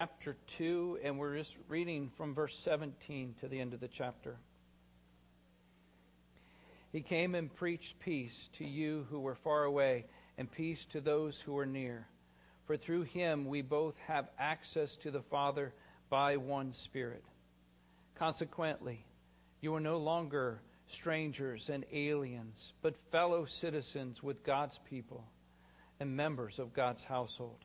chapter 2, and we're just reading from verse 17 to the end of the chapter. He came and preached peace to you who were far away, and peace to those who were near. For through him we both have access to the Father by one Spirit. Consequently, you are no longer strangers and aliens, but fellow citizens with God's people and members of God's household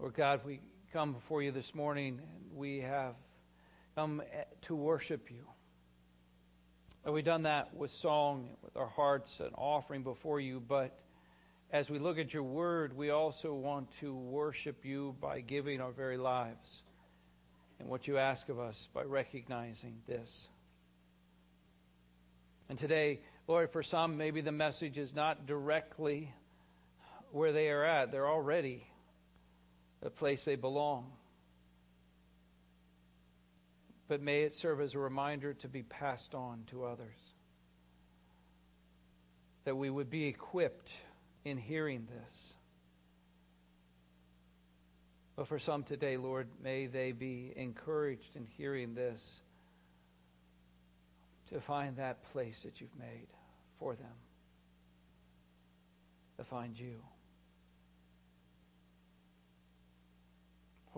Lord God, we come before you this morning and we have come to worship you. And we've done that with song, with our hearts and offering before you, but as we look at your word, we also want to worship you by giving our very lives and what you ask of us by recognizing this. And today, Lord, for some, maybe the message is not directly where they are at. They're already the place they belong. But may it serve as a reminder to be passed on to others. That we would be equipped in hearing this. But for some today, Lord, may they be encouraged in hearing this to find that place that you've made for them, to find you.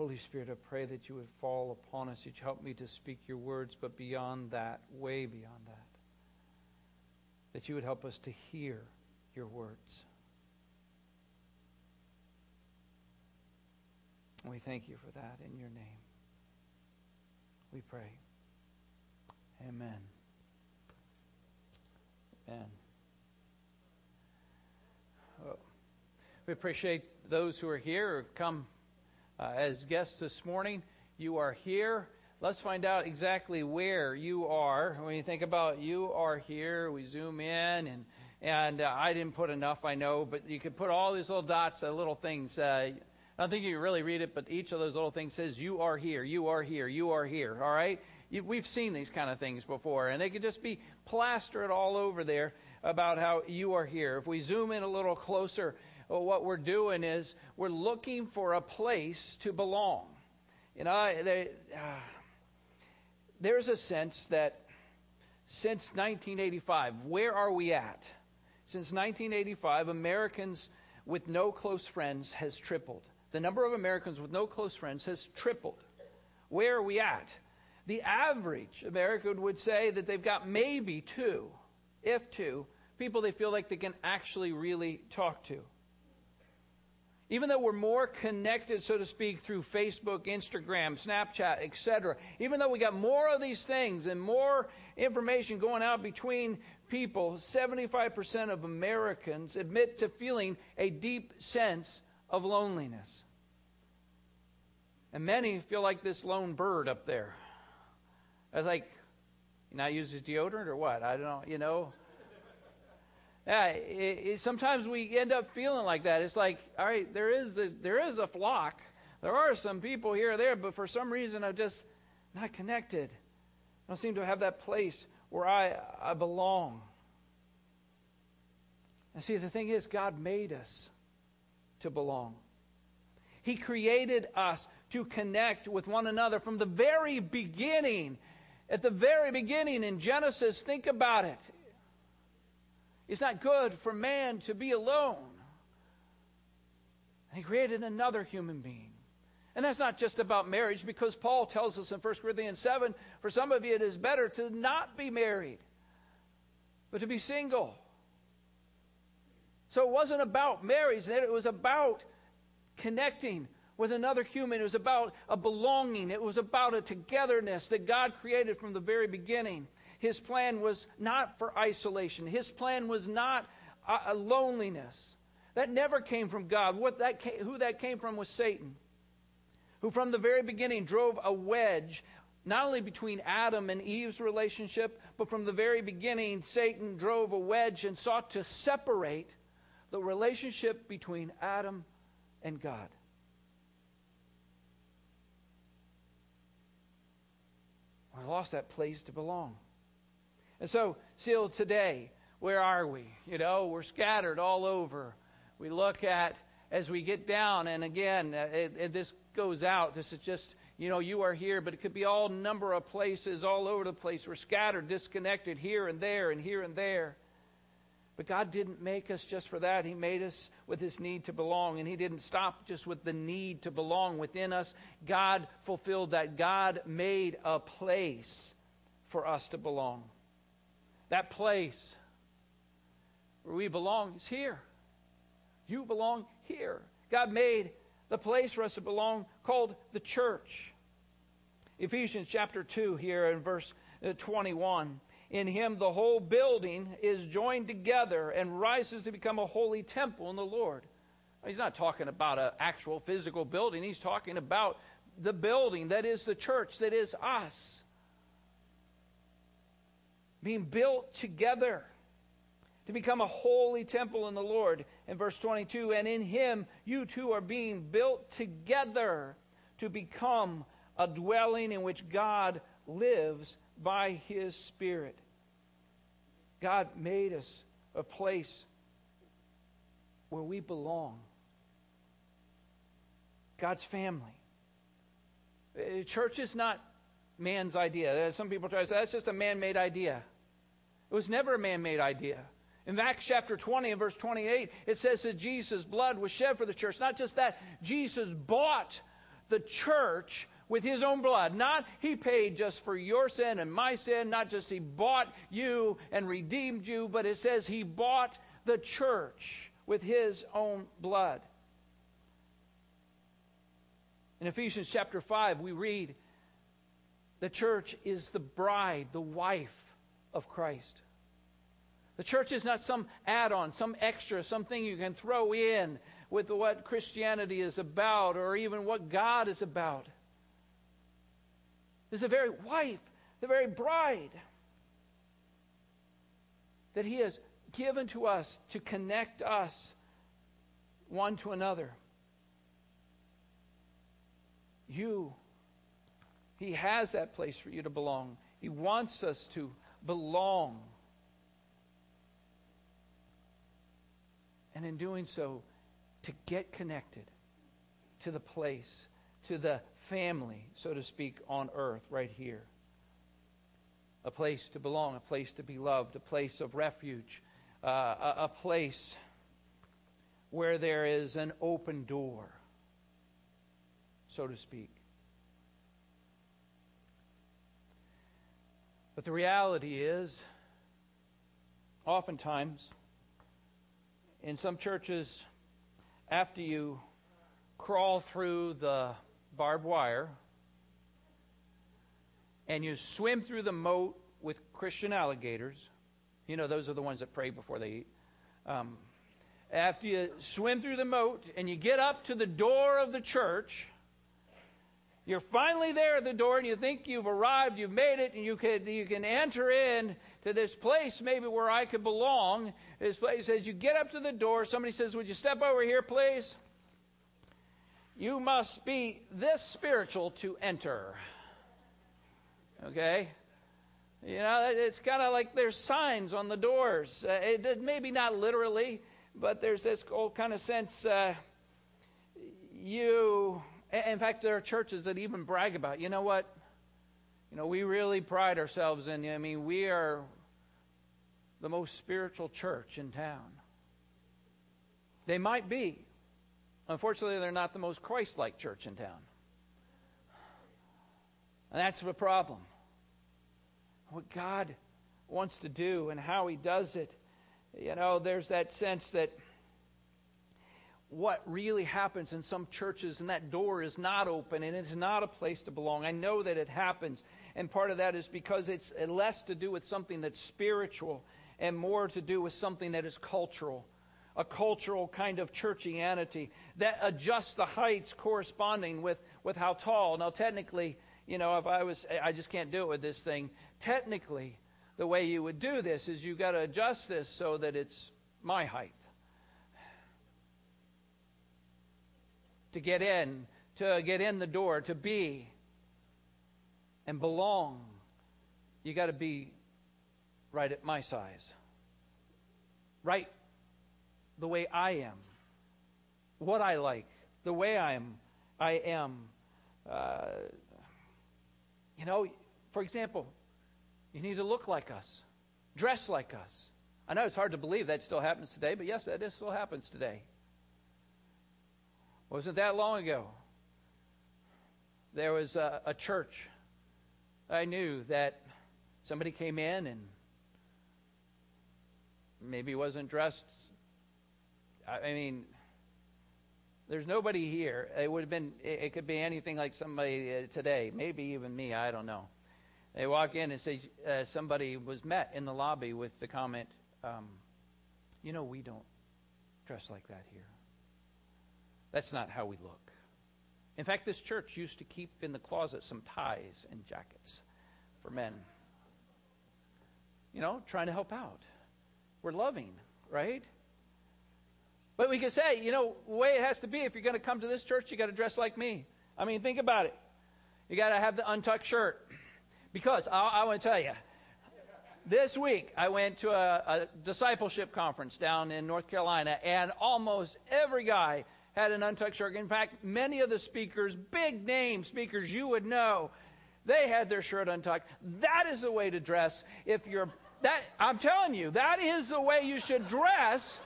Holy Spirit, I pray that you would fall upon us, that you help me to speak your words, but beyond that, way beyond that, that you would help us to hear your words. We thank you for that in your name. We pray. Amen. Amen. Oh, we appreciate those who are here or come uh, as guests this morning. You are here. Let's find out exactly where you are. When you think about you are here, we zoom in, and and uh, I didn't put enough, I know, but you could put all these little dots, uh, little things. Uh, I don't think you can really read it, but each of those little things says you are here, you are here, you are here. All right, we've seen these kind of things before, and they could just be plastered all over there about how you are here. If we zoom in a little closer what we're doing is we're looking for a place to belong. You know, they, uh, there's a sense that since 1985, where are we at? Since 1985, Americans with no close friends has tripled. The number of Americans with no close friends has tripled. Where are we at? The average American would say that they've got maybe two, if two, people they feel like they can actually really talk to. Even though we're more connected, so to speak, through Facebook, Instagram, Snapchat, etc., even though we got more of these things and more information going out between people, 75% of Americans admit to feeling a deep sense of loneliness. And many feel like this lone bird up there. I was like, you not uses deodorant or what? I don't know, you know. Yeah, it, it, sometimes we end up feeling like that. It's like, all right, there is the, there is a flock. There are some people here or there, but for some reason I'm just not connected. I don't seem to have that place where I, I belong. And see, the thing is, God made us to belong. He created us to connect with one another from the very beginning. At the very beginning in Genesis, think about it. It's not good for man to be alone. And he created another human being. And that's not just about marriage, because Paul tells us in 1 Corinthians 7 for some of you it is better to not be married, but to be single. So it wasn't about marriage, it was about connecting with another human. It was about a belonging, it was about a togetherness that God created from the very beginning. His plan was not for isolation. His plan was not a loneliness. That never came from God. What that came, who that came from was Satan, who from the very beginning drove a wedge not only between Adam and Eve's relationship, but from the very beginning, Satan drove a wedge and sought to separate the relationship between Adam and God. We lost that place to belong. And so, still today, where are we? You know, we're scattered all over. We look at as we get down, and again, uh, it, it, this goes out. This is just, you know, you are here, but it could be all number of places all over the place. We're scattered, disconnected here and there and here and there. But God didn't make us just for that. He made us with His need to belong. And He didn't stop just with the need to belong within us. God fulfilled that. God made a place for us to belong. That place where we belong is here. You belong here. God made the place for us to belong called the church. Ephesians chapter 2 here in verse uh, 21. In him the whole building is joined together and rises to become a holy temple in the Lord. He's not talking about an actual physical building. He's talking about the building that is the church, that is us. Being built together to become a holy temple in the Lord. In verse 22, and in him you too are being built together to become a dwelling in which God lives by his Spirit. God made us a place where we belong. God's family. Uh, church is not man's idea. Some people try to say that's just a man made idea. It was never a man made idea. In Acts chapter 20 and verse 28, it says that Jesus' blood was shed for the church. Not just that, Jesus bought the church with his own blood. Not he paid just for your sin and my sin, not just he bought you and redeemed you, but it says he bought the church with his own blood. In Ephesians chapter 5, we read the church is the bride, the wife of Christ. The church is not some add on, some extra, something you can throw in with what Christianity is about or even what God is about. It's the very wife, the very bride that He has given to us to connect us one to another. You, He has that place for you to belong. He wants us to belong. And in doing so, to get connected to the place, to the family, so to speak, on earth right here. A place to belong, a place to be loved, a place of refuge, uh, a, a place where there is an open door, so to speak. But the reality is, oftentimes, in some churches, after you crawl through the barbed wire and you swim through the moat with Christian alligators, you know, those are the ones that pray before they eat. Um, after you swim through the moat and you get up to the door of the church, you're finally there at the door and you think you've arrived, you've made it, and you can, you can enter in to this place maybe where I could belong. This place, as you get up to the door, somebody says, Would you step over here, please? You must be this spiritual to enter. Okay? You know, it's kind of like there's signs on the doors. Uh, it, maybe not literally, but there's this old kind of sense uh, you in fact, there are churches that even brag about, you know what? You know, we really pride ourselves in, I mean, we are the most spiritual church in town. They might be. Unfortunately, they're not the most Christ like church in town. And that's the problem. What God wants to do and how He does it. You know, there's that sense that what really happens in some churches, and that door is not open and it's not a place to belong. I know that it happens, and part of that is because it's less to do with something that's spiritual and more to do with something that is cultural. A cultural kind of churchianity that adjusts the heights corresponding with with how tall. Now, technically, you know, if I was, I just can't do it with this thing. Technically, the way you would do this is you've got to adjust this so that it's my height. To get in, to get in the door, to be and belong, you got to be right at my size. Right the way I am. What I like, the way I am. I am. Uh, you know, for example, you need to look like us, dress like us. I know it's hard to believe that still happens today, but yes, that still happens today. Wasn't that long ago? There was a, a church I knew that somebody came in and maybe wasn't dressed. I mean, there's nobody here. It would have been. It could be anything like somebody uh, today, maybe even me. I don't know. They walk in and say uh, somebody was met in the lobby with the comment, um, "You know, we don't dress like that here. That's not how we look." In fact, this church used to keep in the closet some ties and jackets for men. You know, trying to help out. We're loving, right? But we can say, you know, the way it has to be, if you're going to come to this church, you got to dress like me. I mean, think about it. You got to have the untucked shirt. Because I, I want to tell you, this week I went to a, a discipleship conference down in North Carolina, and almost every guy had an untucked shirt. In fact, many of the speakers, big name speakers you would know, they had their shirt untucked. That is the way to dress. If you're that, I'm telling you, that is the way you should dress.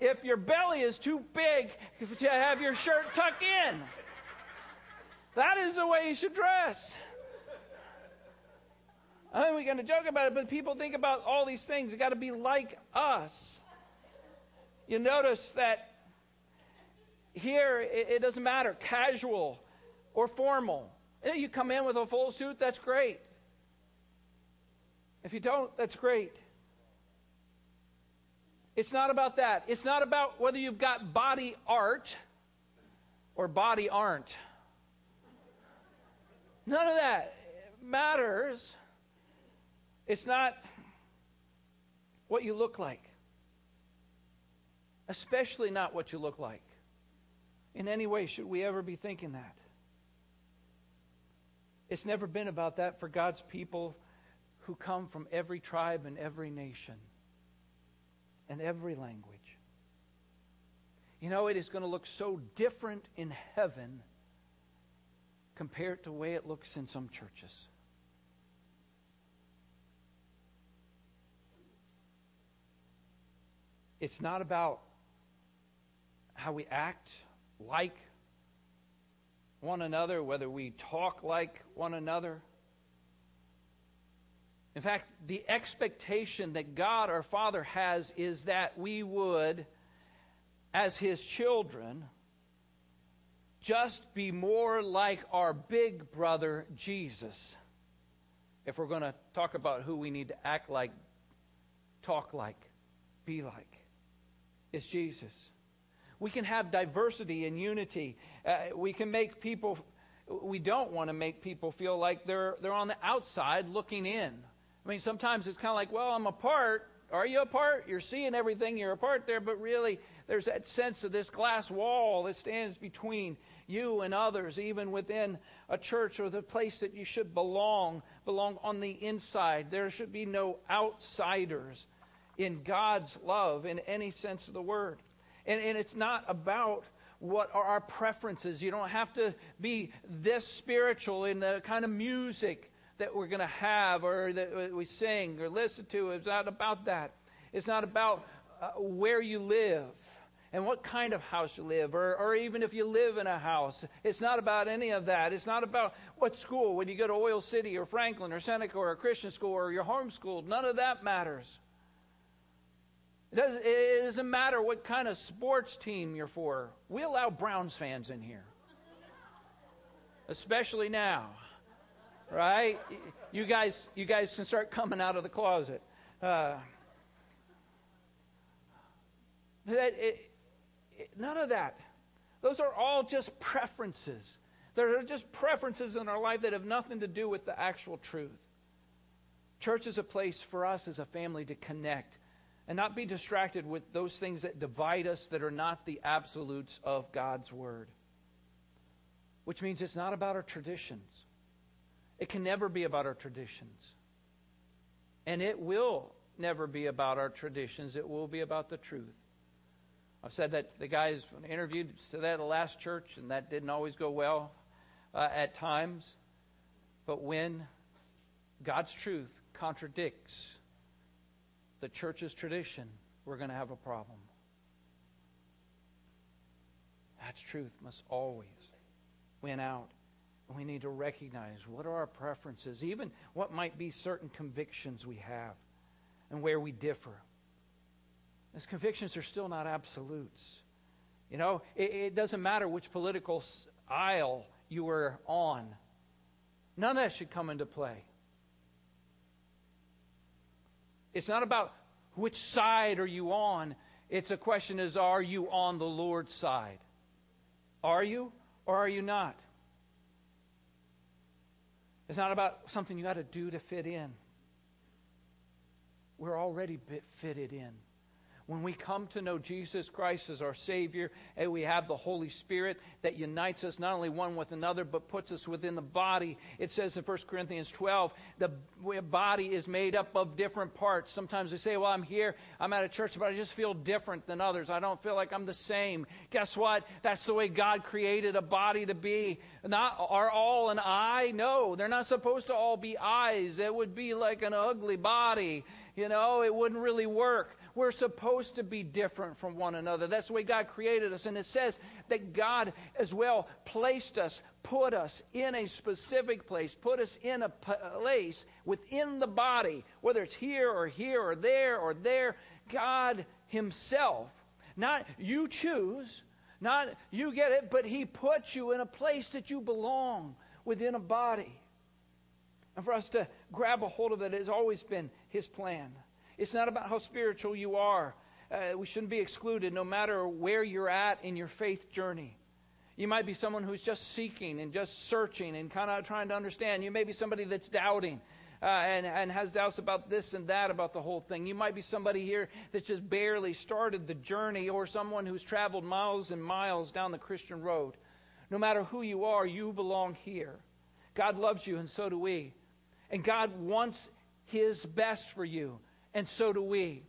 If your belly is too big to have your shirt tucked in, that is the way you should dress. I mean, we're going to joke about it, but people think about all these things. It's got to be like us. You notice that here it, it doesn't matter, casual or formal. You come in with a full suit, that's great. If you don't, that's great. It's not about that. It's not about whether you've got body art or body aren't. None of that matters. It's not what you look like, especially not what you look like. In any way, should we ever be thinking that? It's never been about that for God's people who come from every tribe and every nation and every language. You know, it is going to look so different in heaven compared to the way it looks in some churches. It's not about how we act like one another, whether we talk like one another. In fact, the expectation that God our Father has is that we would, as His children, just be more like our big brother Jesus. If we're going to talk about who we need to act like, talk like, be like, it's Jesus. We can have diversity and unity. Uh, we can make people. We don't want to make people feel like they're they're on the outside looking in. I mean, sometimes it's kind of like, well, I'm a part. Are you a part? You're seeing everything. You're a part there, but really, there's that sense of this glass wall that stands between you and others, even within a church or the place that you should belong, belong on the inside. There should be no outsiders in God's love in any sense of the word. And, and it's not about what are our preferences. You don't have to be this spiritual in the kind of music that we're going to have or that we sing or listen to. It's not about that. It's not about uh, where you live and what kind of house you live, or, or even if you live in a house. It's not about any of that. It's not about what school, whether you go to Oil City or Franklin or Seneca or a Christian school or you're homeschooled. None of that matters. It doesn't, it doesn't matter what kind of sports team you're for. We allow Browns fans in here, especially now, right? You guys, you guys can start coming out of the closet. Uh, that it, it, none of that. Those are all just preferences. There are just preferences in our life that have nothing to do with the actual truth. Church is a place for us as a family to connect and not be distracted with those things that divide us that are not the absolutes of God's Word. Which means it's not about our traditions. It can never be about our traditions. And it will never be about our traditions. It will be about the truth. I've said that to the guys when I interviewed, said that at the last church, and that didn't always go well uh, at times. But when God's truth contradicts the church's tradition, we're going to have a problem. That's truth must always win out. We need to recognize what are our preferences, even what might be certain convictions we have and where we differ. Those convictions are still not absolutes. You know, it, it doesn't matter which political aisle you are on. None of that should come into play. It's not about which side are you on. It's a question is are you on the Lord's side? Are you or are you not? It's not about something you got to do to fit in. We're already fitted in when we come to know Jesus Christ as our Savior, and we have the Holy Spirit that unites us not only one with another, but puts us within the body. It says in 1 Corinthians 12, the body is made up of different parts. Sometimes they say, Well, I'm here, I'm at a church, but I just feel different than others. I don't feel like I'm the same. Guess what? That's the way God created a body to be. Not are all an eye? No, they're not supposed to all be eyes. It would be like an ugly body. You know, it wouldn't really work. We're supposed to be different from one another. That's the way God created us. And it says that God as well placed us, put us in a specific place, put us in a place within the body, whether it's here or here or there or there. God Himself, not you choose, not you get it, but He puts you in a place that you belong within a body. And for us to grab a hold of it has always been His plan. It's not about how spiritual you are. Uh, we shouldn't be excluded no matter where you're at in your faith journey. You might be someone who's just seeking and just searching and kind of trying to understand. You may be somebody that's doubting. Uh, and, and has doubts about this and that about the whole thing. You might be somebody here that's just barely started the journey, or someone who's traveled miles and miles down the Christian road. No matter who you are, you belong here. God loves you, and so do we. And God wants His best for you and so do we.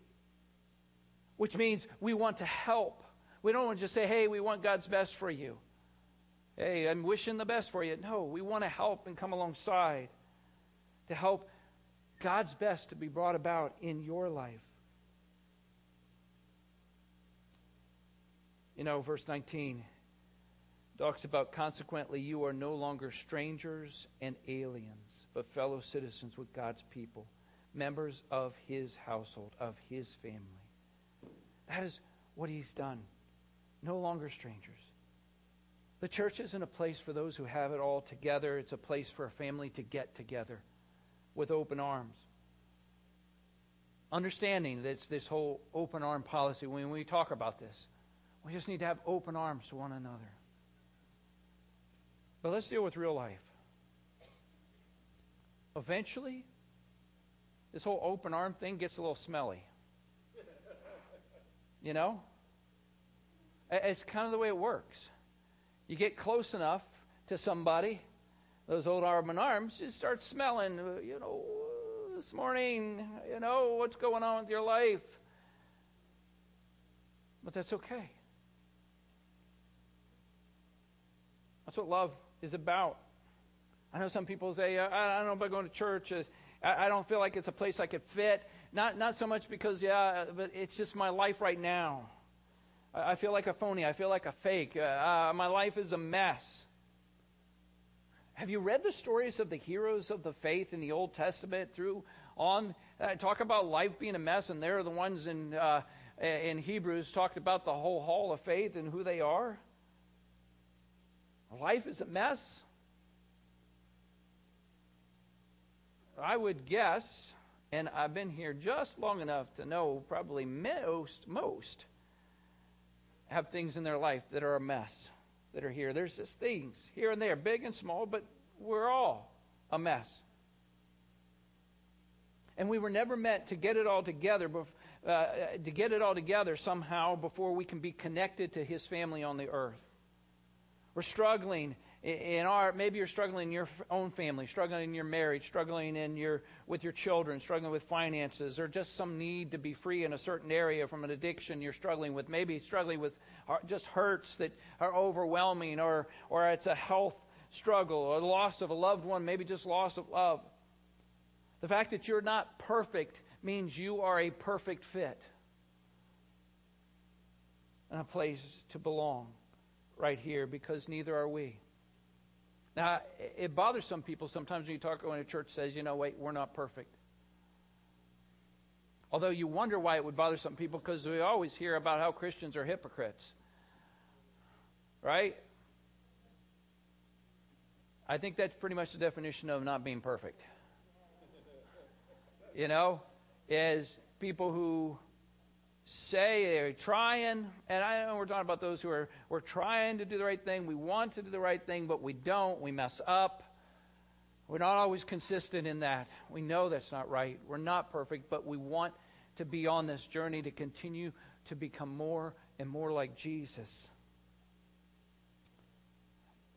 Which means we want to help. We don't want to just say, hey, we want God's best for you. Hey, I'm wishing the best for you. No, we want to help and come alongside to help God's best to be brought about in your life. You know, verse 19 talks about consequently, you are no longer strangers and aliens, but fellow citizens with God's people members of his household, of his family. That is what he's done. No longer strangers. The church isn't a place for those who have it all together. It's a place for a family to get together with open arms. Understanding that it's this whole open arm policy, when we talk about this, we just need to have open arms to one another. But let's deal with real life. Eventually, this whole open arm thing gets a little smelly. You know? It's kind of the way it works. You get close enough to somebody, those old arm and arms just start smelling, uh, you know, this morning, you know, what's going on with your life? But that's okay. That's what love is about. I know some people say, uh, I don't know about going to church. Uh, I, don't feel like it's a place I could fit. Not not so much because yeah, but it's just my life right now. I, I feel like a phony. I feel like a fake. Uh, uh, my life is a mess. Have you read the stories of the heroes of the faith in the Old Testament through on uh, talk about life being a mess, and they're the ones in uh, in Hebrews talked about the whole hall of faith and who they are. Life is a mess. I would guess, and I've been here just long enough to know probably most, most have things in their life that are a mess. that are here. There's just things here and there, big and small, but we're all a mess. And we were never meant to get it all together, uh, to get it all together somehow before we can be connected to His family on the earth. We're struggling in our maybe you're struggling in your own family, struggling in your marriage, struggling in your with your children, struggling with finances, or just some need to be free in a certain area from an addiction you're struggling with. Maybe struggling with just hurts that are overwhelming, or or it's a health struggle, or the loss of a loved one, maybe just loss of love. The fact that you're not perfect means you are a perfect fit and a place to belong right here because neither are we. Now, it bothers some people sometimes when you talk when a church says, you know, wait, we're not perfect. Although you wonder why it would bother some people because we always hear about how Christians are hypocrites. Right? I think that's pretty much the definition of not being perfect. You know, is people who say they're trying, and I know we're talking about those who are we're trying to do the right thing, we want to do the right thing, but we don't, we mess up. We're not always consistent in that. We know that's not right. We're not perfect, but we want to be on this journey to continue to become more and more like Jesus.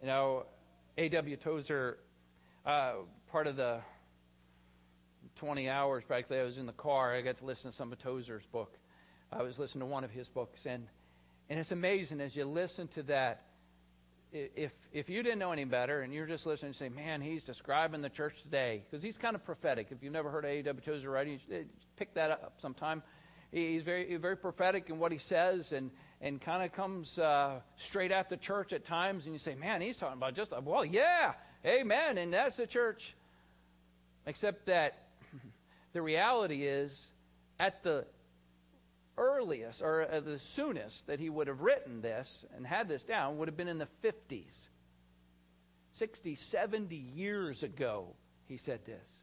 You know, A.W. Tozer, uh, part of the 20 hours practically, I was in the car. I got to listen to some of Tozer's book. I was listening to one of his books, and and it's amazing as you listen to that. If if you didn't know any better and you're just listening and say, man, he's describing the church today because he's kind of prophetic. If you've never heard A.W. Tozer writing, you should pick that up sometime. He's very very prophetic in what he says and and kind of comes uh, straight at the church at times. And you say, man, he's talking about just well, yeah, amen, and that's the church. Except that the reality is, at the earliest or uh, the soonest that he would have written this and had this down would have been in the 50s. 60, 70 years ago, he said this.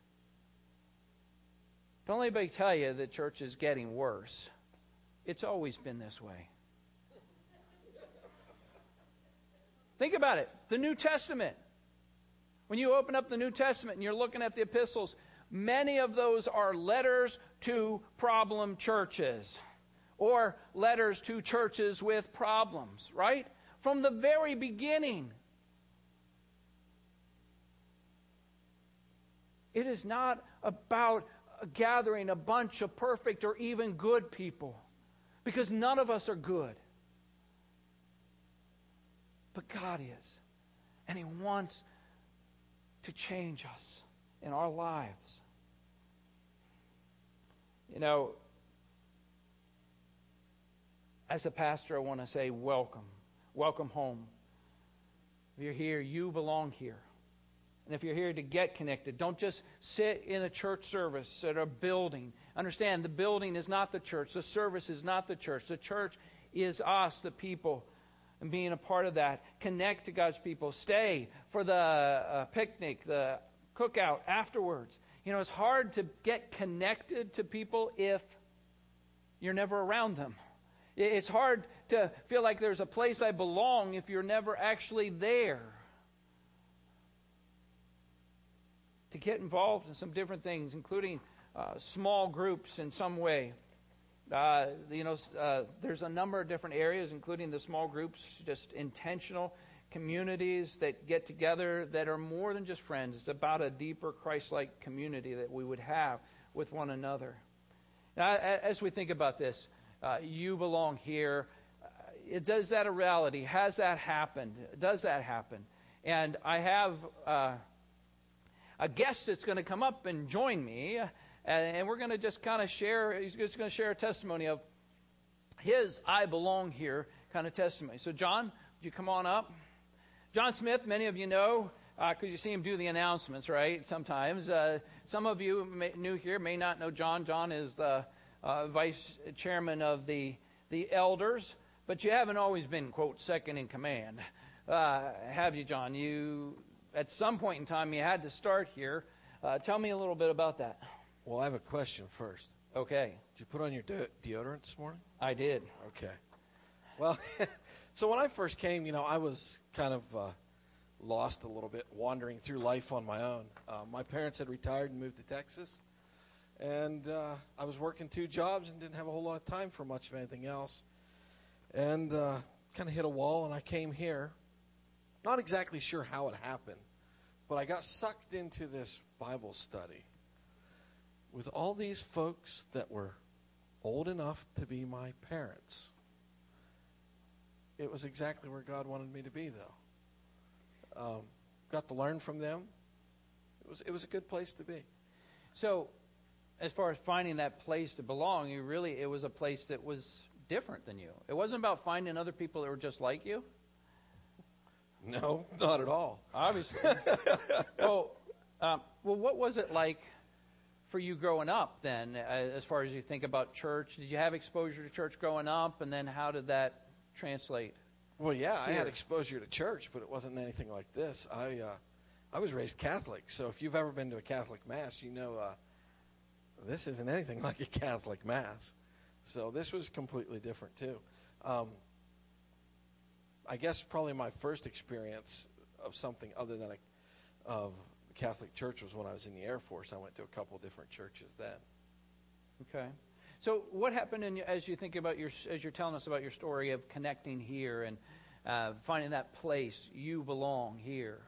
Don't let anybody tell you the church is getting worse. It's always been this way. Think about it. The New Testament. When you open up the New Testament and you're looking at the epistles, many of those are letters to problem churches or letters to churches with problems, right? From the very beginning. It is not about gathering a bunch of perfect or even good people, because none of us are good. But God is. And He wants to change us in our lives. You know, as a pastor, I want to say welcome. Welcome home. If you're here, you belong here. And if you're here to get connected, don't just sit in a church service at a building. Understand, the building is not the church. The service is not the church. The church is us, the people, and being a part of that. Connect to God's people. Stay for the uh, picnic, the cookout afterwards. You know, it's hard to get connected to people if you're never around them. It's hard to feel like there's a place I belong if you're never actually there. To get involved in some different things, including uh, small groups in some way. Uh, you know, uh, there's a number of different areas, including the small groups, just intentional communities that get together that are more than just friends. It's about a deeper Christ like community that we would have with one another. Now, as we think about this, uh, you belong here. Uh, does that a reality? Has that happened? Does that happen? And I have uh, a guest that's going to come up and join me, and, and we're going to just kind of share. He's just going to share a testimony of his "I belong here" kind of testimony. So, John, would you come on up? John Smith, many of you know because uh, you see him do the announcements, right? Sometimes. Uh, some of you may, new here may not know John. John is the uh, vice chairman of the the elders, but you haven't always been quote second in command, uh, have you, John? You at some point in time you had to start here. Uh, tell me a little bit about that. Well, I have a question first. Okay. Did you put on your de- deodorant this morning? I did. Okay. Well, So when I first came, you know, I was kind of uh, lost a little bit, wandering through life on my own. Uh, my parents had retired and moved to Texas, and uh, I was working two jobs and didn't have a whole lot of time for much of anything else. And uh, kind of hit a wall, and I came here. Not exactly sure how it happened, but I got sucked into this Bible study with all these folks that were old enough to be my parents. It was exactly where God wanted me to be, though. Um, got to learn from them. It was it was a good place to be. So, as far as finding that place to belong, you really it was a place that was different than you. It wasn't about finding other people that were just like you. No, not at all. Obviously. well, um, well, what was it like for you growing up then, as far as you think about church? Did you have exposure to church growing up, and then how did that translate? Well, yeah, I had exposure to church, but it wasn't anything like this. I uh, I was raised Catholic, so if you've ever been to a Catholic mass, you know uh, this isn't anything like a Catholic mass. So this was completely different too. Um, I guess probably my first experience of something other than a of Catholic church was when I was in the Air Force. I went to a couple different churches then. Okay. So, what happened in, as you think about your, as you're telling us about your story of connecting here and uh, finding that place you belong here?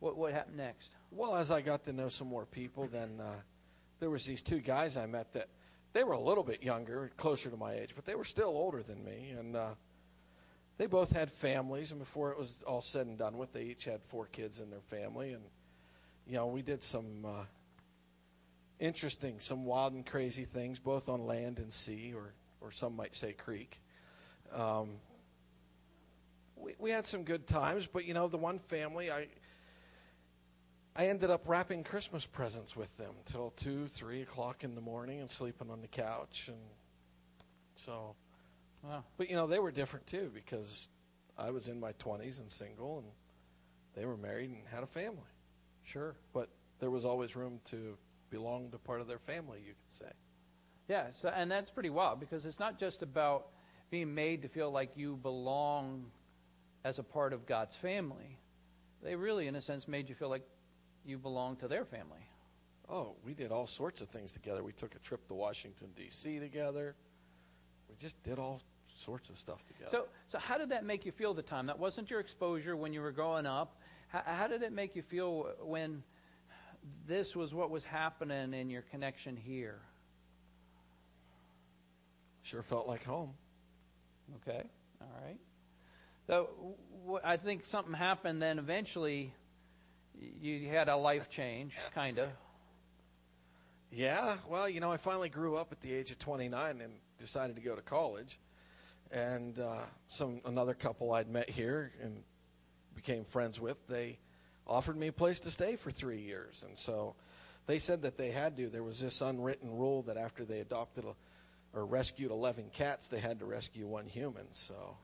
What what happened next? Well, as I got to know some more people, then uh, there was these two guys I met that they were a little bit younger, closer to my age, but they were still older than me, and uh, they both had families. And before it was all said and done with, they each had four kids in their family, and you know we did some uh, interesting, some wild and crazy things, both on land and sea, or or some might say creek. Um, we, we had some good times, but you know the one family I I ended up wrapping Christmas presents with them till two, three o'clock in the morning and sleeping on the couch and so Wow. but you know, they were different too because I was in my twenties and single and they were married and had a family. Sure. But there was always room to belong to part of their family, you could say. Yeah. So, and that's pretty wild because it's not just about being made to feel like you belong as a part of God's family. They really, in a sense, made you feel like you belong to their family. Oh, we did all sorts of things together. We took a trip to Washington D.C. together. We just did all sorts of stuff together. So, so how did that make you feel at the time? That wasn't your exposure when you were growing up. How, how did it make you feel when this was what was happening in your connection here? sure felt like home. Okay, all right. So w- I think something happened then. Eventually, you had a life change, kind of. Yeah, well, you know, I finally grew up at the age of 29 and decided to go to college. And uh, some another couple I'd met here and became friends with, they offered me a place to stay for three years. And so they said that they had to. There was this unwritten rule that after they adopted a, or rescued 11 cats, they had to rescue one human. So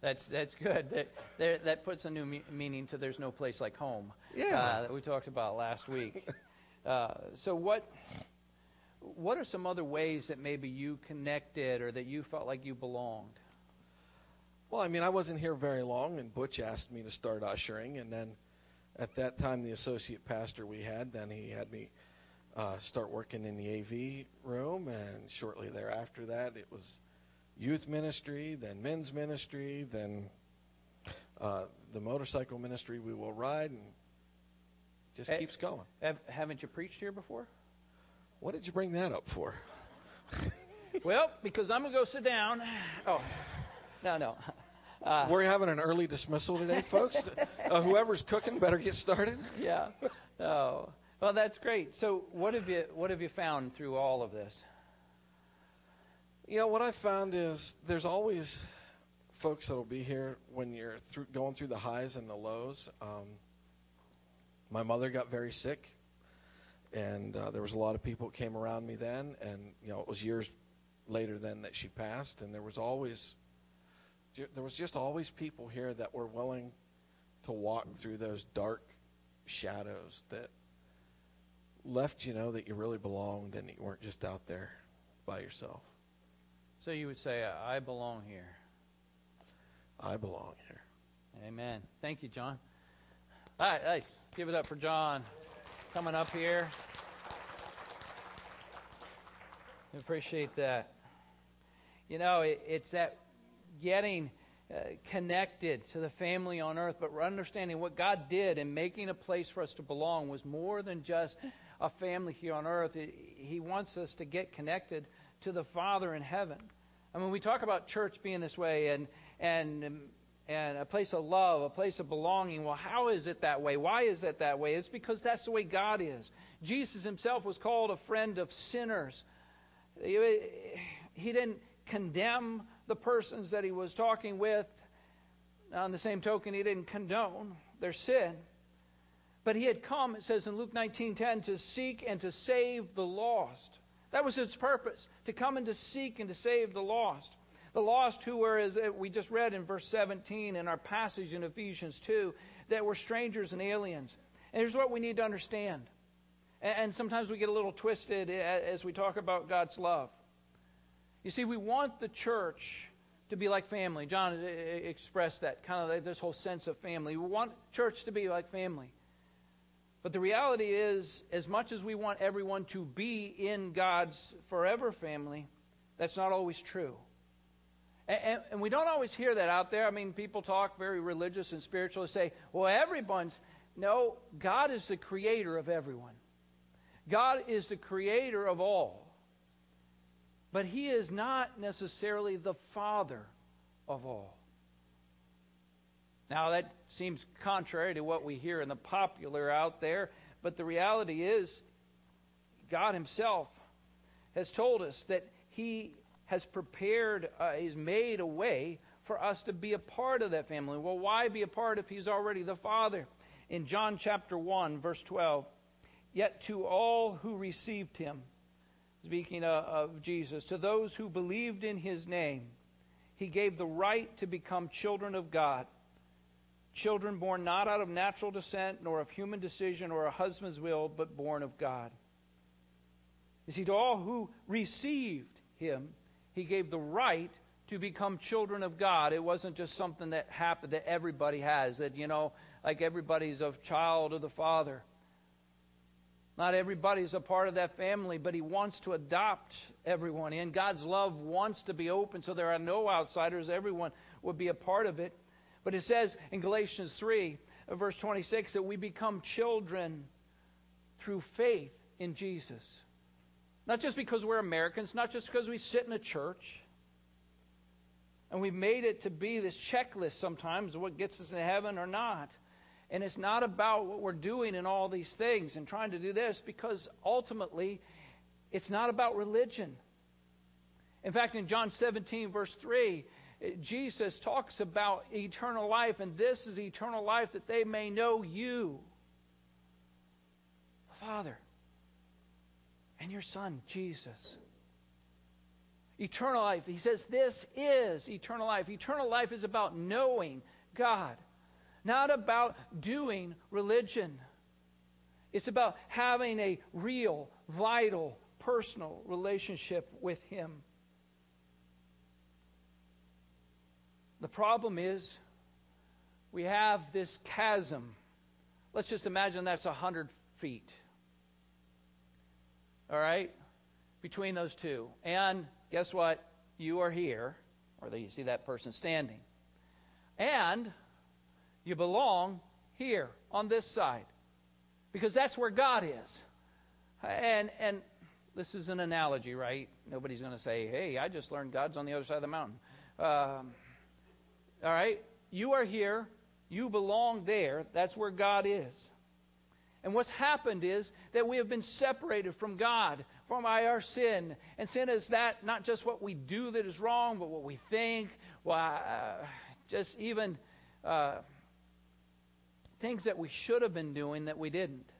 That's that's good. That that, that puts a new me- meaning to "There's no place like home." Yeah. uh, that we talked about last week. uh, so what what are some other ways that maybe you connected or that you felt like you belonged? Well, I mean, I wasn't here very long, and Butch asked me to start ushering, and then at that time, the associate pastor we had, then he had me uh, start working in the AV room, and shortly thereafter that, it was youth ministry, then men's ministry, then uh, the motorcycle ministry we will ride, and just Hey. keeps going. Have, haven't you preached here before? What did you bring that up for? well, because I'm gonna go sit down. Oh, no, no. Uh, We're having an early dismissal today, folks. uh, whoever's cooking better get started. yeah. Oh, well, that's great. So, what have you what have you found through all of this? You know what I found is there's always folks that'll be here when you're through, going through the highs and the lows. Um, my mother got very sick, and uh, there was a lot of people that came around me then, and you know it was years later then that she passed, and there was always there was just always people here that were willing to walk through those dark shadows that left you know that you really belonged and you weren't just out there by yourself. So you would say, I belong here. I belong here. Amen. Thank you, John. All right, nice. Give it up for John coming up here. Appreciate that. You know, it, it's that getting uh, connected to the family on earth, but understanding what God did in making a place for us to belong was more than just a family here on earth. It, he wants us to get connected to the Father in heaven. Mean, we talk about church being this way and and and a place of love, a place of belonging. Well, how is it that way? Why is it that way? It's because that's the way God is. Jesus himself was called a friend of sinners. He didn't condemn the persons that he was talking with. On the same token, he didn't condone their sin. But he had come, it says in Luke 19:10, to seek and to save the lost. That was his purpose, to come and to seek and to save the lost. The lost who were, as we just read in verse 17 in our passage in Ephesians 2, that were strangers and aliens. And here's what we need to understand. And sometimes we get a little twisted as we talk about God's love. You see, we want the church to be like family. John expressed that, kind of this whole sense of family. We want church to be like family. But the reality is, as much as we want everyone to be in God's forever family, that's not always true. And, and, we don't always hear that out there. I mean, people talk very religious and spiritual and say, well, everyone's. No, God is the creator of everyone. God is the creator of all. But He is not necessarily the Father of all. Now, that seems contrary to what we hear in the popular out there, but the reality is, God Himself has told us that He has prepared, uh, He's made a way for us to be a part of that family. Well, why be a part if He's already the Father? In John chapter 1, verse 12, yet to all who received Him, speaking of, of Jesus, to those who believed in His name, He gave the right to become children of God children born not out of natural descent, nor of human decision or a husband's will, but born of God. You see, to all who received him, he gave the right to become children of God. It wasn't just something that happened that everybody has, that, you know, like everybody's a child of the Father. Not everybody's a part of that family, but he wants to adopt everyone in. God's love wants to be open so there are no outsiders. Everyone would be a part of it. But it says in Galatians 3, verse 26, that we become children through faith in Jesus. Not just because we're Americans, not just because we sit in a church. And we've made it to be this checklist sometimes of what gets us into heaven or not. And it's not about what we're doing in all these things and trying to do this because ultimately it's not about religion. In fact, in John 17, verse 3, Jesus talks about eternal life, and this is eternal life that they may know you, the Father, and your Son, Jesus. Eternal life. He says this is eternal life. Eternal life is about knowing God, not about doing religion. It's about having a real, vital, personal relationship with Him. The problem is we have this chasm. Let's just imagine that's 100 feet. All right? Between those two. And guess what? You are here, or you see that person standing. And you belong here on this side. Because that's where God is. And and this is an analogy, right? Nobody's going to say, "Hey, I just learned God's on the other side of the mountain." Um, all right? You are here. You belong there. That's where God is. And what's happened is that we have been separated from God, from our sin. And sin is that not just what we do that is wrong, but what we think, uh, just even uh, things that we should have been doing that we didn't.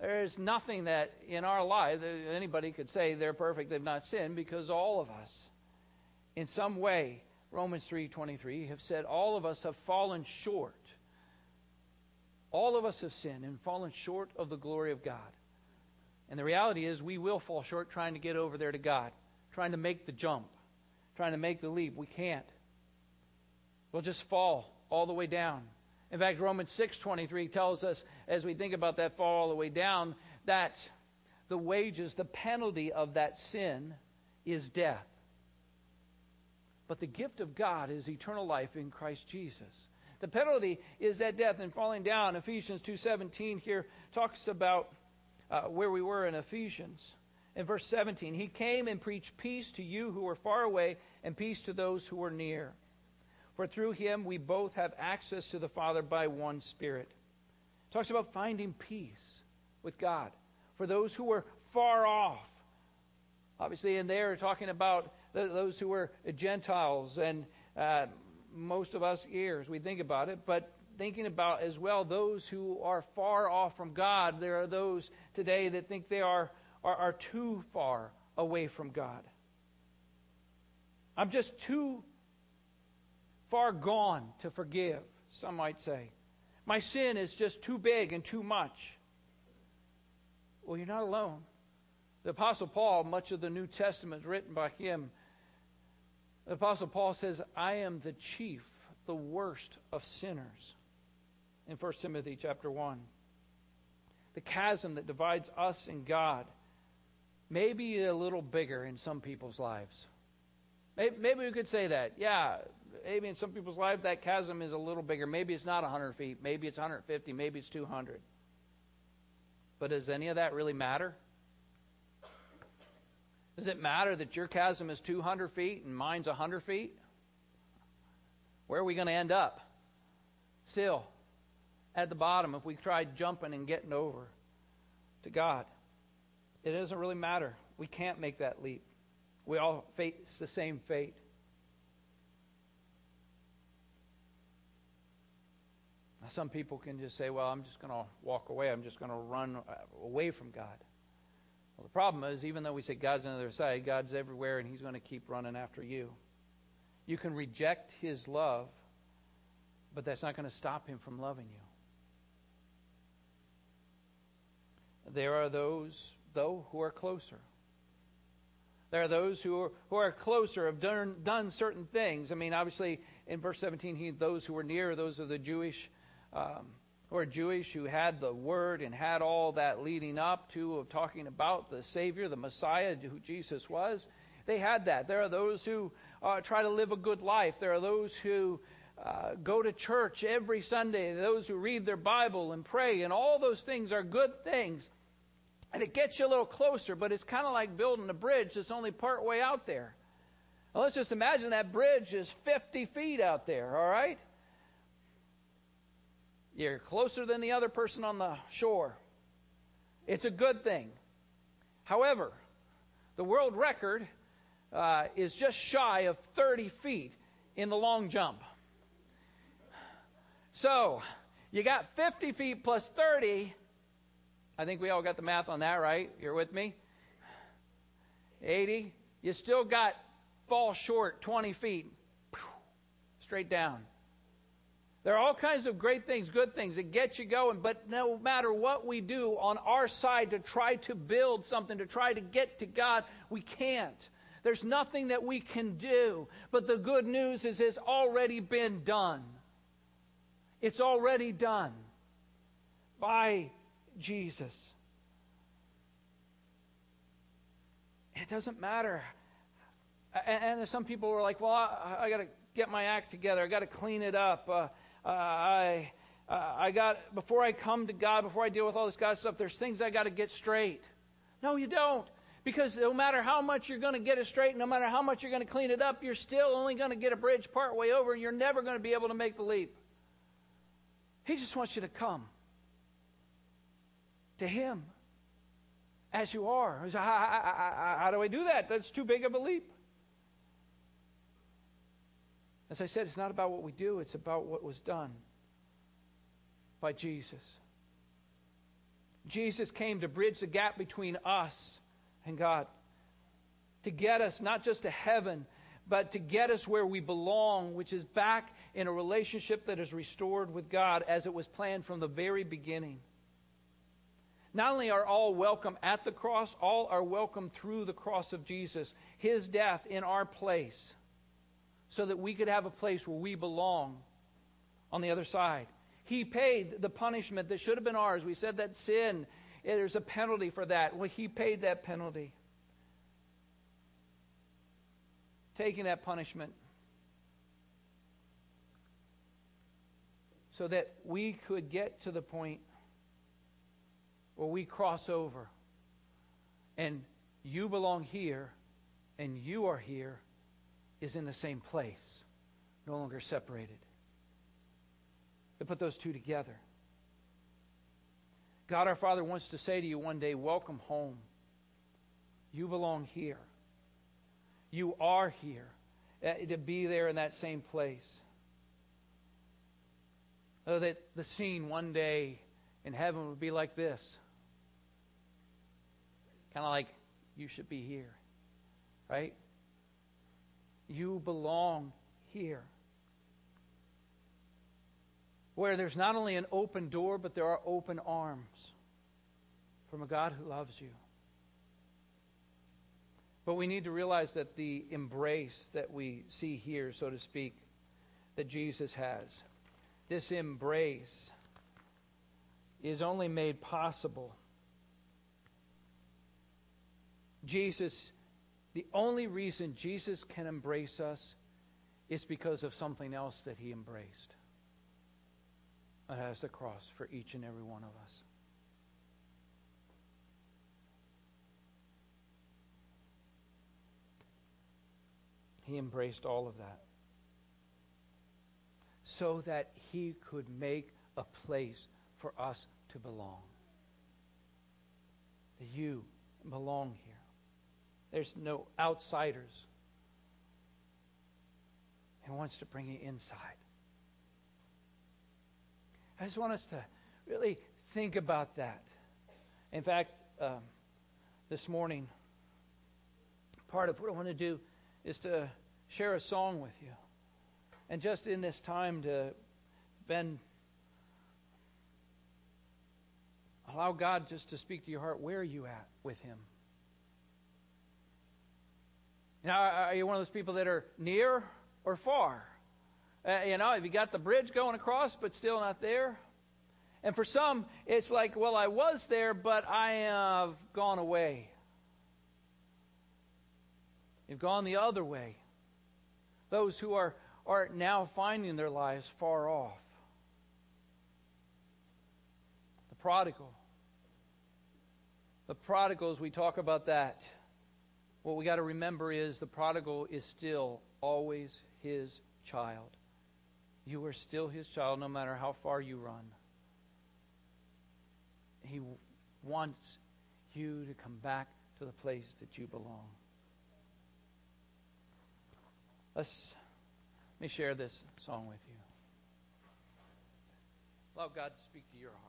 There is nothing that in our life anybody could say they're perfect, they've not sinned, because all of us, in some way, Romans 3:23 have said all of us have fallen short. All of us have sinned and fallen short of the glory of God. And the reality is we will fall short trying to get over there to God, trying to make the jump, trying to make the leap. We can't. We'll just fall all the way down. In fact, Romans 6:23 tells us as we think about that fall all the way down that the wages, the penalty of that sin is death. But the gift of God is eternal life in Christ Jesus. The penalty is that death and falling down. Ephesians 2:17 here talks about uh, where we were in Ephesians. In verse 17, he came and preached peace to you who were far away and peace to those who were near. For through him we both have access to the Father by one Spirit. Talks about finding peace with God for those who were far off. Obviously, in there, talking about those who were Gentiles and uh, most of us ears, we think about it, but thinking about as well those who are far off from God. There are those today that think they are, are, are too far away from God. I'm just too far gone to forgive, some might say. My sin is just too big and too much. Well, you're not alone. The Apostle Paul, much of the New Testament written by him. The Apostle Paul says, I am the chief, the worst of sinners in 1 Timothy chapter 1. The chasm that divides us and God may be a little bigger in some people's lives. Maybe we could say that. Yeah, maybe in some people's lives that chasm is a little bigger. Maybe it's not 100 feet. Maybe it's 150. Maybe it's 200. But does any of that really matter? Does it matter that your chasm is 200 feet and mine's 100 feet? Where are we going to end up? Still, at the bottom if we tried jumping and getting over to God. It doesn't really matter. We can't make that leap. We all face the same fate. Now, some people can just say, well, I'm just going to walk away. I'm just going to run away from God. Well, the problem is, even though we say God's on the other side, God's everywhere and He's going to keep running after you. You can reject His love, but that's not going to stop Him from loving you. There are those, though, who are closer. There are those who are, who are closer, have done, done certain things. I mean, obviously, in verse 17, he, those who were near, those are the Jewish, um, who are Jewish, who had the word and had all that leading up to of talking about the Savior, the Messiah, who Jesus was. They had that. There are those who uh, try to live a good life. There are those who uh, go to church every Sunday, those who read their Bible and pray, and all those things are good things. And it gets you a little closer, but it's kind of like building a bridge that's only part way out there. Now, let's just imagine that bridge is 50 feet out there, all right? You're closer than the other person on the shore. It's a good thing. However, the world record uh, is just shy of 30 feet in the long jump. So, you got 50 feet plus 30, I think we all got the math on that, right? You're with me? 80. You still got fall short 20 feet. Straight down. There are all kinds of great things, good things that get you going, but no matter what we do on our side to try to build something, to try to get to God, we can't. There's nothing that we can do. But the good news is it's already been done. It's already done by Jesus. It doesn't matter. And, and there's some people who are like, well, I, I got to get my act together. I got to clean it up. Uh, uh, I, uh, I got before I come to God, before I deal with all this God stuff. There's things I got to get straight. No, you don't. Because no matter how much you're going to get it straight, no matter how much you're going to clean it up, you're still only going to get a bridge part way over, and you're never going to be able to make the leap. He just wants you to come to Him as you are. How, how, how, do I do that? That's too big of a leap. As I said, it's not about what we do, it's about what was done by Jesus. Jesus came to bridge the gap between us and God, to get us not just to heaven, but to get us where we belong, which is back in a relationship that is restored with God as it was planned from the very beginning. Not only are all welcome at the cross, all are welcome through the cross of Jesus, his death in our place. So that we could have a place where we belong on the other side. He paid the punishment that should have been ours. We said that sin, eh, there's a penalty for that. Well, He paid that penalty. Taking that punishment so that we could get to the point where we cross over and you belong here and you are here is in the same place, no longer separated. They put those two together. God our Father wants to say to you one day, Welcome home. You belong here. You are here uh, to be there in that same place. So that the scene one day in heaven would be like this. Kind of like, you should be here. Right? You belong here where there's not only an open door, but there are open arms from a God who loves you. But we need to realize that the embrace that we see here, so to speak, that Jesus has, this embrace is only made possible. Jesus, the only reason Jesus can embrace us is because of something else that he embraced that has the cross for each and every one of us. He embraced all of that so that he could make a place for us to belong. That you belong here. There's no outsiders. He wants to bring you inside. I just want us to really think about that. In fact, um, this morning, part of what I want to do is to share a song with you. And just in this time to bend, allow God just to speak to your heart. Where are you at with Him? Now, are you one of those people that are near or far? Uh, you know, have you got the bridge going across but still not there? And for some, it's like, well, I was there, but I have gone away. You've gone the other way. Those who are, are now finding their lives far off. The prodigal. The prodigal, as we talk about that, what we got to remember is the prodigal is still always his child. You are still his child no matter how far you run. He wants you to come back to the place that you belong. Let's let me share this song with you. Allow God to speak to your heart.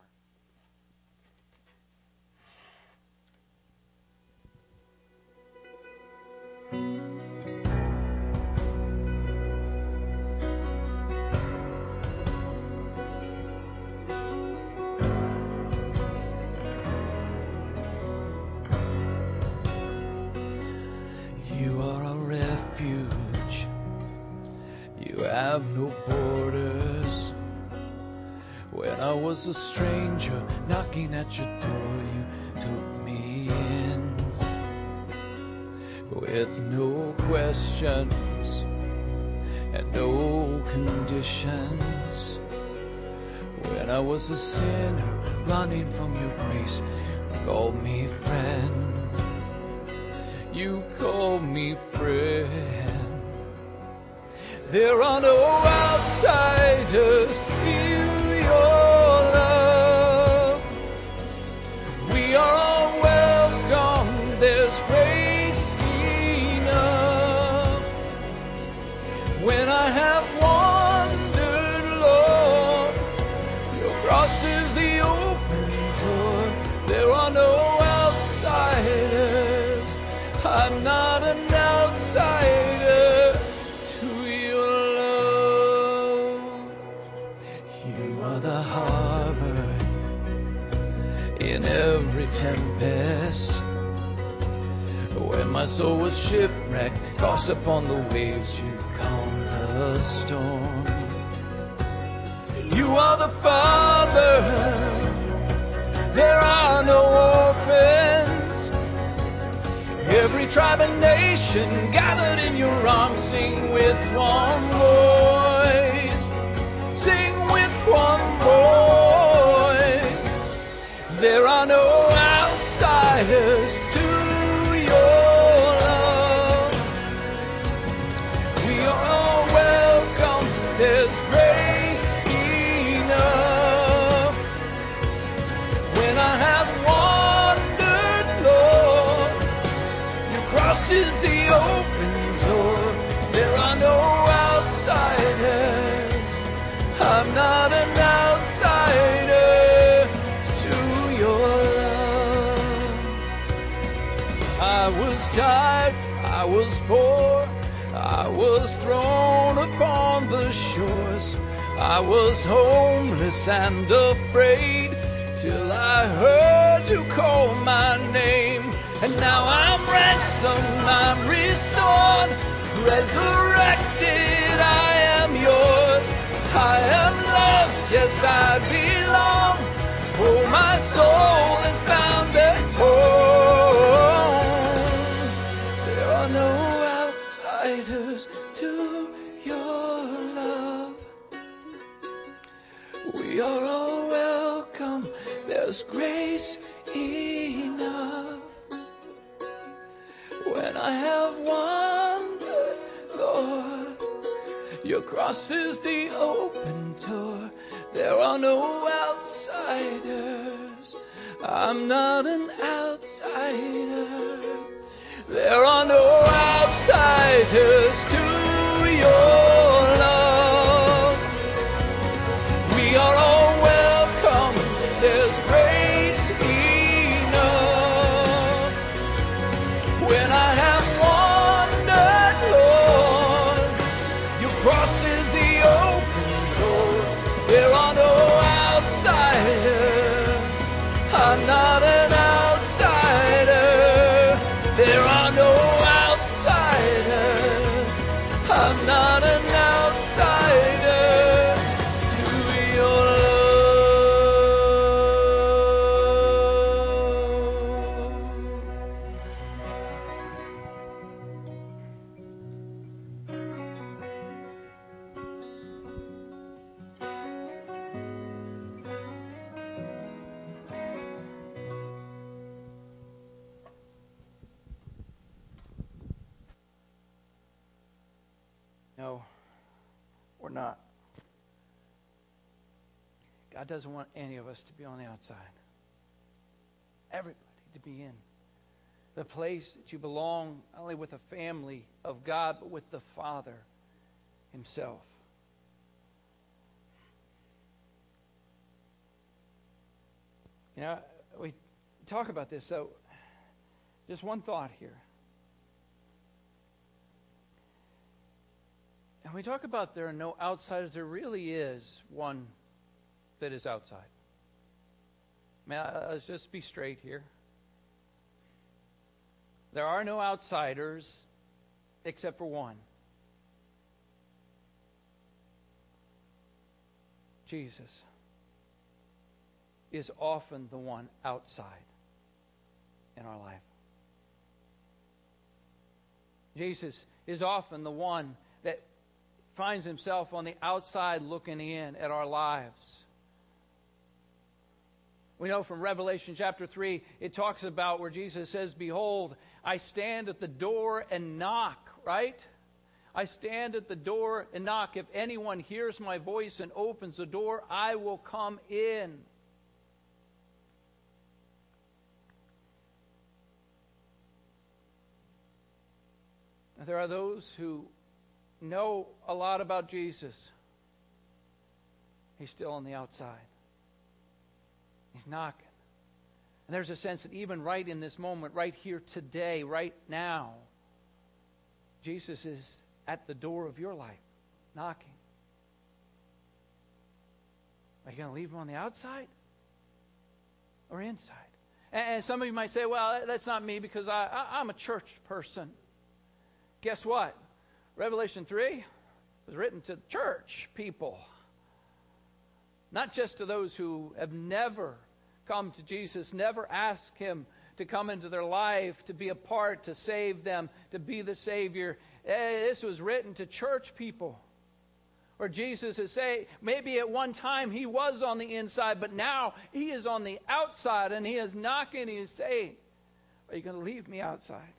Was a stranger knocking at your door. You took me in with no questions and no conditions. When I was a sinner running from your grace, you called me friend. You called me friend. There are no outsiders to Soul was shipwrecked, tossed upon the waves, you calmed the storm. You are the Father. There are no orphans. Every tribe and nation gathered in your arms sing with one voice. Sing with one voice. There are no outsiders I'm not an outsider to your love. I was tired, I was poor, I was thrown upon the shores. I was homeless and afraid till I heard you call my name. And now I'm ransomed, I'm restored, resurrected. I am loved, yes, I belong. Oh, my soul is found at home. There are no outsiders to your love. We are all welcome. There's grace enough. When I have wandered, Lord, your cross is the open door. There are no outsiders. I'm not an outsider. There are no outsiders to your God doesn't want any of us to be on the outside. Everybody to be in the place that you belong, not only with the family of God, but with the Father Himself. You know, we talk about this, so just one thought here. And we talk about there are no outsiders, there really is one that is outside. Man, let's uh, just be straight here. There are no outsiders except for one Jesus is often the one outside in our life. Jesus is often the one that finds himself on the outside looking in at our lives. We know from Revelation chapter 3, it talks about where Jesus says, Behold, I stand at the door and knock, right? I stand at the door and knock. If anyone hears my voice and opens the door, I will come in. There are those who know a lot about Jesus. He's still on the outside. He's knocking. And there's a sense that even right in this moment, right here today, right now, Jesus is at the door of your life, knocking. Are you going to leave him on the outside or inside? And some of you might say, well, that's not me because I, I'm a church person. Guess what? Revelation 3 was written to church people, not just to those who have never come to Jesus, never asked Him to come into their life, to be a part, to save them, to be the Savior. Eh, this was written to church people. Or Jesus is saying, maybe at one time he was on the inside, but now he is on the outside and he is knocking he is saying, Are you going to leave me outside?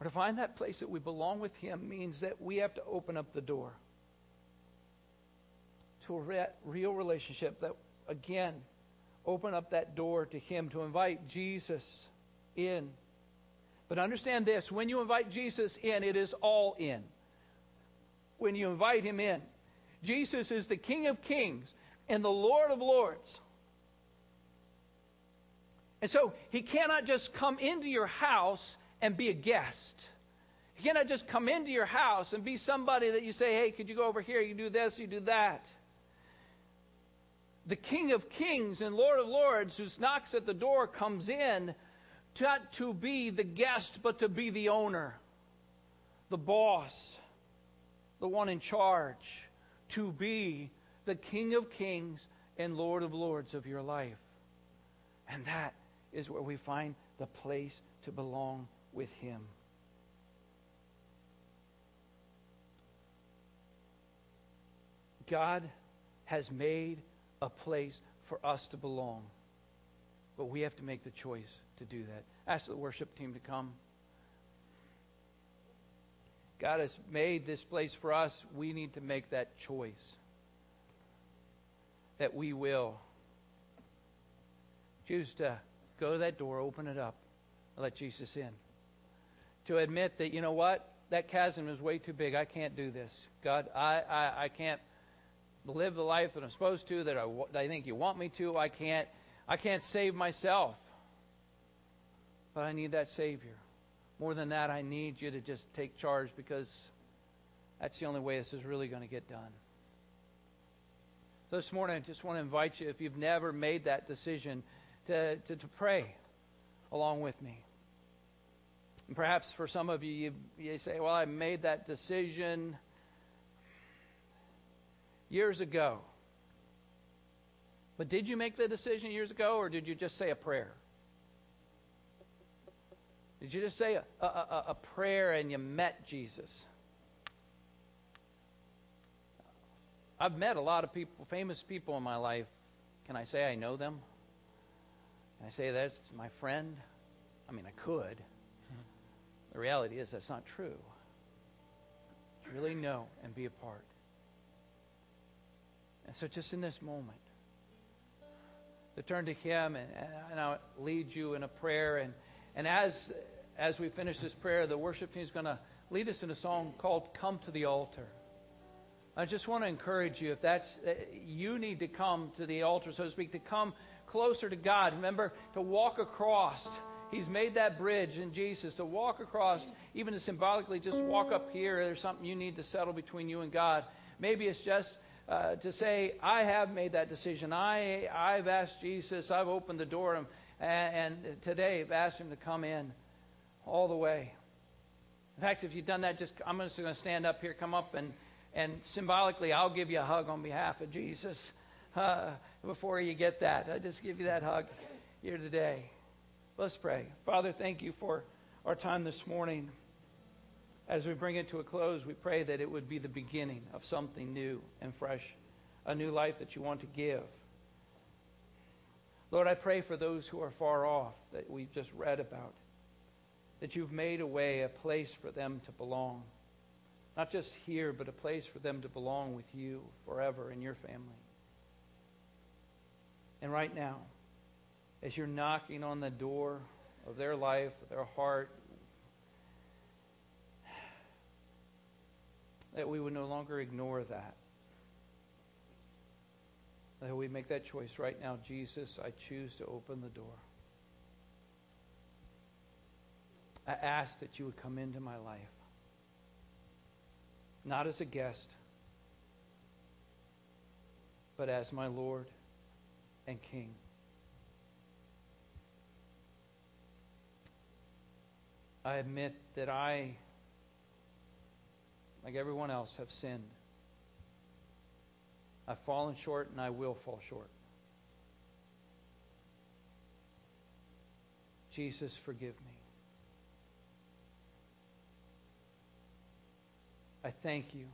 Or to find that place that we belong with him means that we have to open up the door a real relationship that, again, open up that door to him, to invite Jesus in. But understand this when you invite Jesus in, it is all in when you invite him in. Jesus is the King of Kings and the Lord of Lords. And so he cannot just come into your house and be a guest. He cannot just come into your house and be somebody that you say, hey, could you go over here? You do this, you do that. The King of Kings and Lord of Lords who knocks at the door comes in not to be the guest, but to be the owner, the boss the one in charge, to be the King of Kings and Lord of Lords of your life. And that is where we find the place to belong with Him. God has made a place for us to belong, but we have to make the choice to do that. Ask the worship team to come. God has made this place for us. We need to make that choice. That we will choose to go to that door, open it up, and let Jesus in. To admit that, you know what? That chasm is way too big. I can't do this. God, I, I, I can't live the life that I'm supposed to, that I, that I think you want me to. I can't, I can't save myself. But I need that Savior. More than that, I need you to just take charge because that's the only way this is really going to get done. So this morning, I just want to invite you, if you've never made that decision, to, to, to pray along with me. And perhaps for some of you, you, you say, Well, I made that decision years ago. But did you make the decision years ago, or did you just say a prayer? Did you just say a, a, a prayer and you met Jesus? I've met a lot of people, famous people in my life. Can I say I know them? Can I say that's my friend? I mean, I could. Mm-hmm. The reality is that's not true. Really know and be a part. And so, just in this moment, to turn to Him and, and I'll lead you in a prayer. And, and as as we finish this prayer, the worship team is going to lead us in a song called Come to the Altar. I just want to encourage you if that's uh, you need to come to the altar, so to speak, to come closer to God. Remember to walk across. He's made that bridge in Jesus to walk across, even to symbolically just walk up here. There's something you need to settle between you and God. Maybe it's just uh, to say, I have made that decision. I, I've asked Jesus. I've opened the door, and, and today I've asked Him to come in all the way. In fact, if you've done that, just I'm just going to stand up here, come up, and and symbolically, I'll give you a hug on behalf of Jesus. Uh, before you get that, I just give you that hug here today. Let's pray. Father, thank you for our time this morning. As we bring it to a close, we pray that it would be the beginning of something new and fresh, a new life that you want to give. Lord, I pray for those who are far off that we've just read about that you've made a way, a place for them to belong. Not just here, but a place for them to belong with you forever in your family. And right now, as you're knocking on the door of their life, their heart, that we would no longer ignore that. That we make that choice right now. Jesus, I choose to open the door. I ask that you would come into my life, not as a guest, but as my Lord and King. I admit that I like everyone else, have sinned. I've fallen short and I will fall short. Jesus, forgive me. I thank you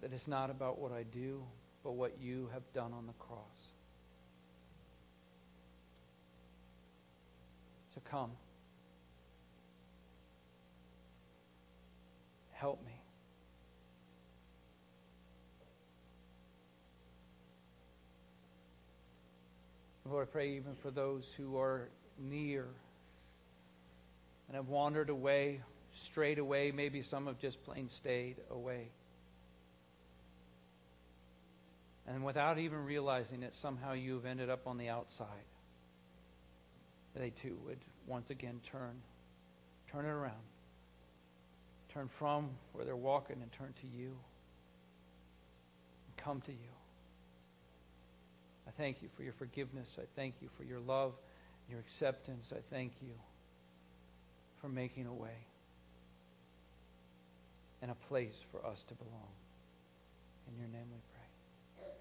that it's not about what I do, but what you have done on the cross. So come. Help me. Lord, I pray even for those who are near and have wandered away, strayed away. Maybe some have just plain stayed away. And without even realizing it, somehow you have ended up on the outside. They too would once again turn, turn it around. Turn from where they're walking and turn to you. And come to you. I thank you for your forgiveness. I thank you for your love, your acceptance. I thank you for making a way and a place for us to belong. In your name we pray.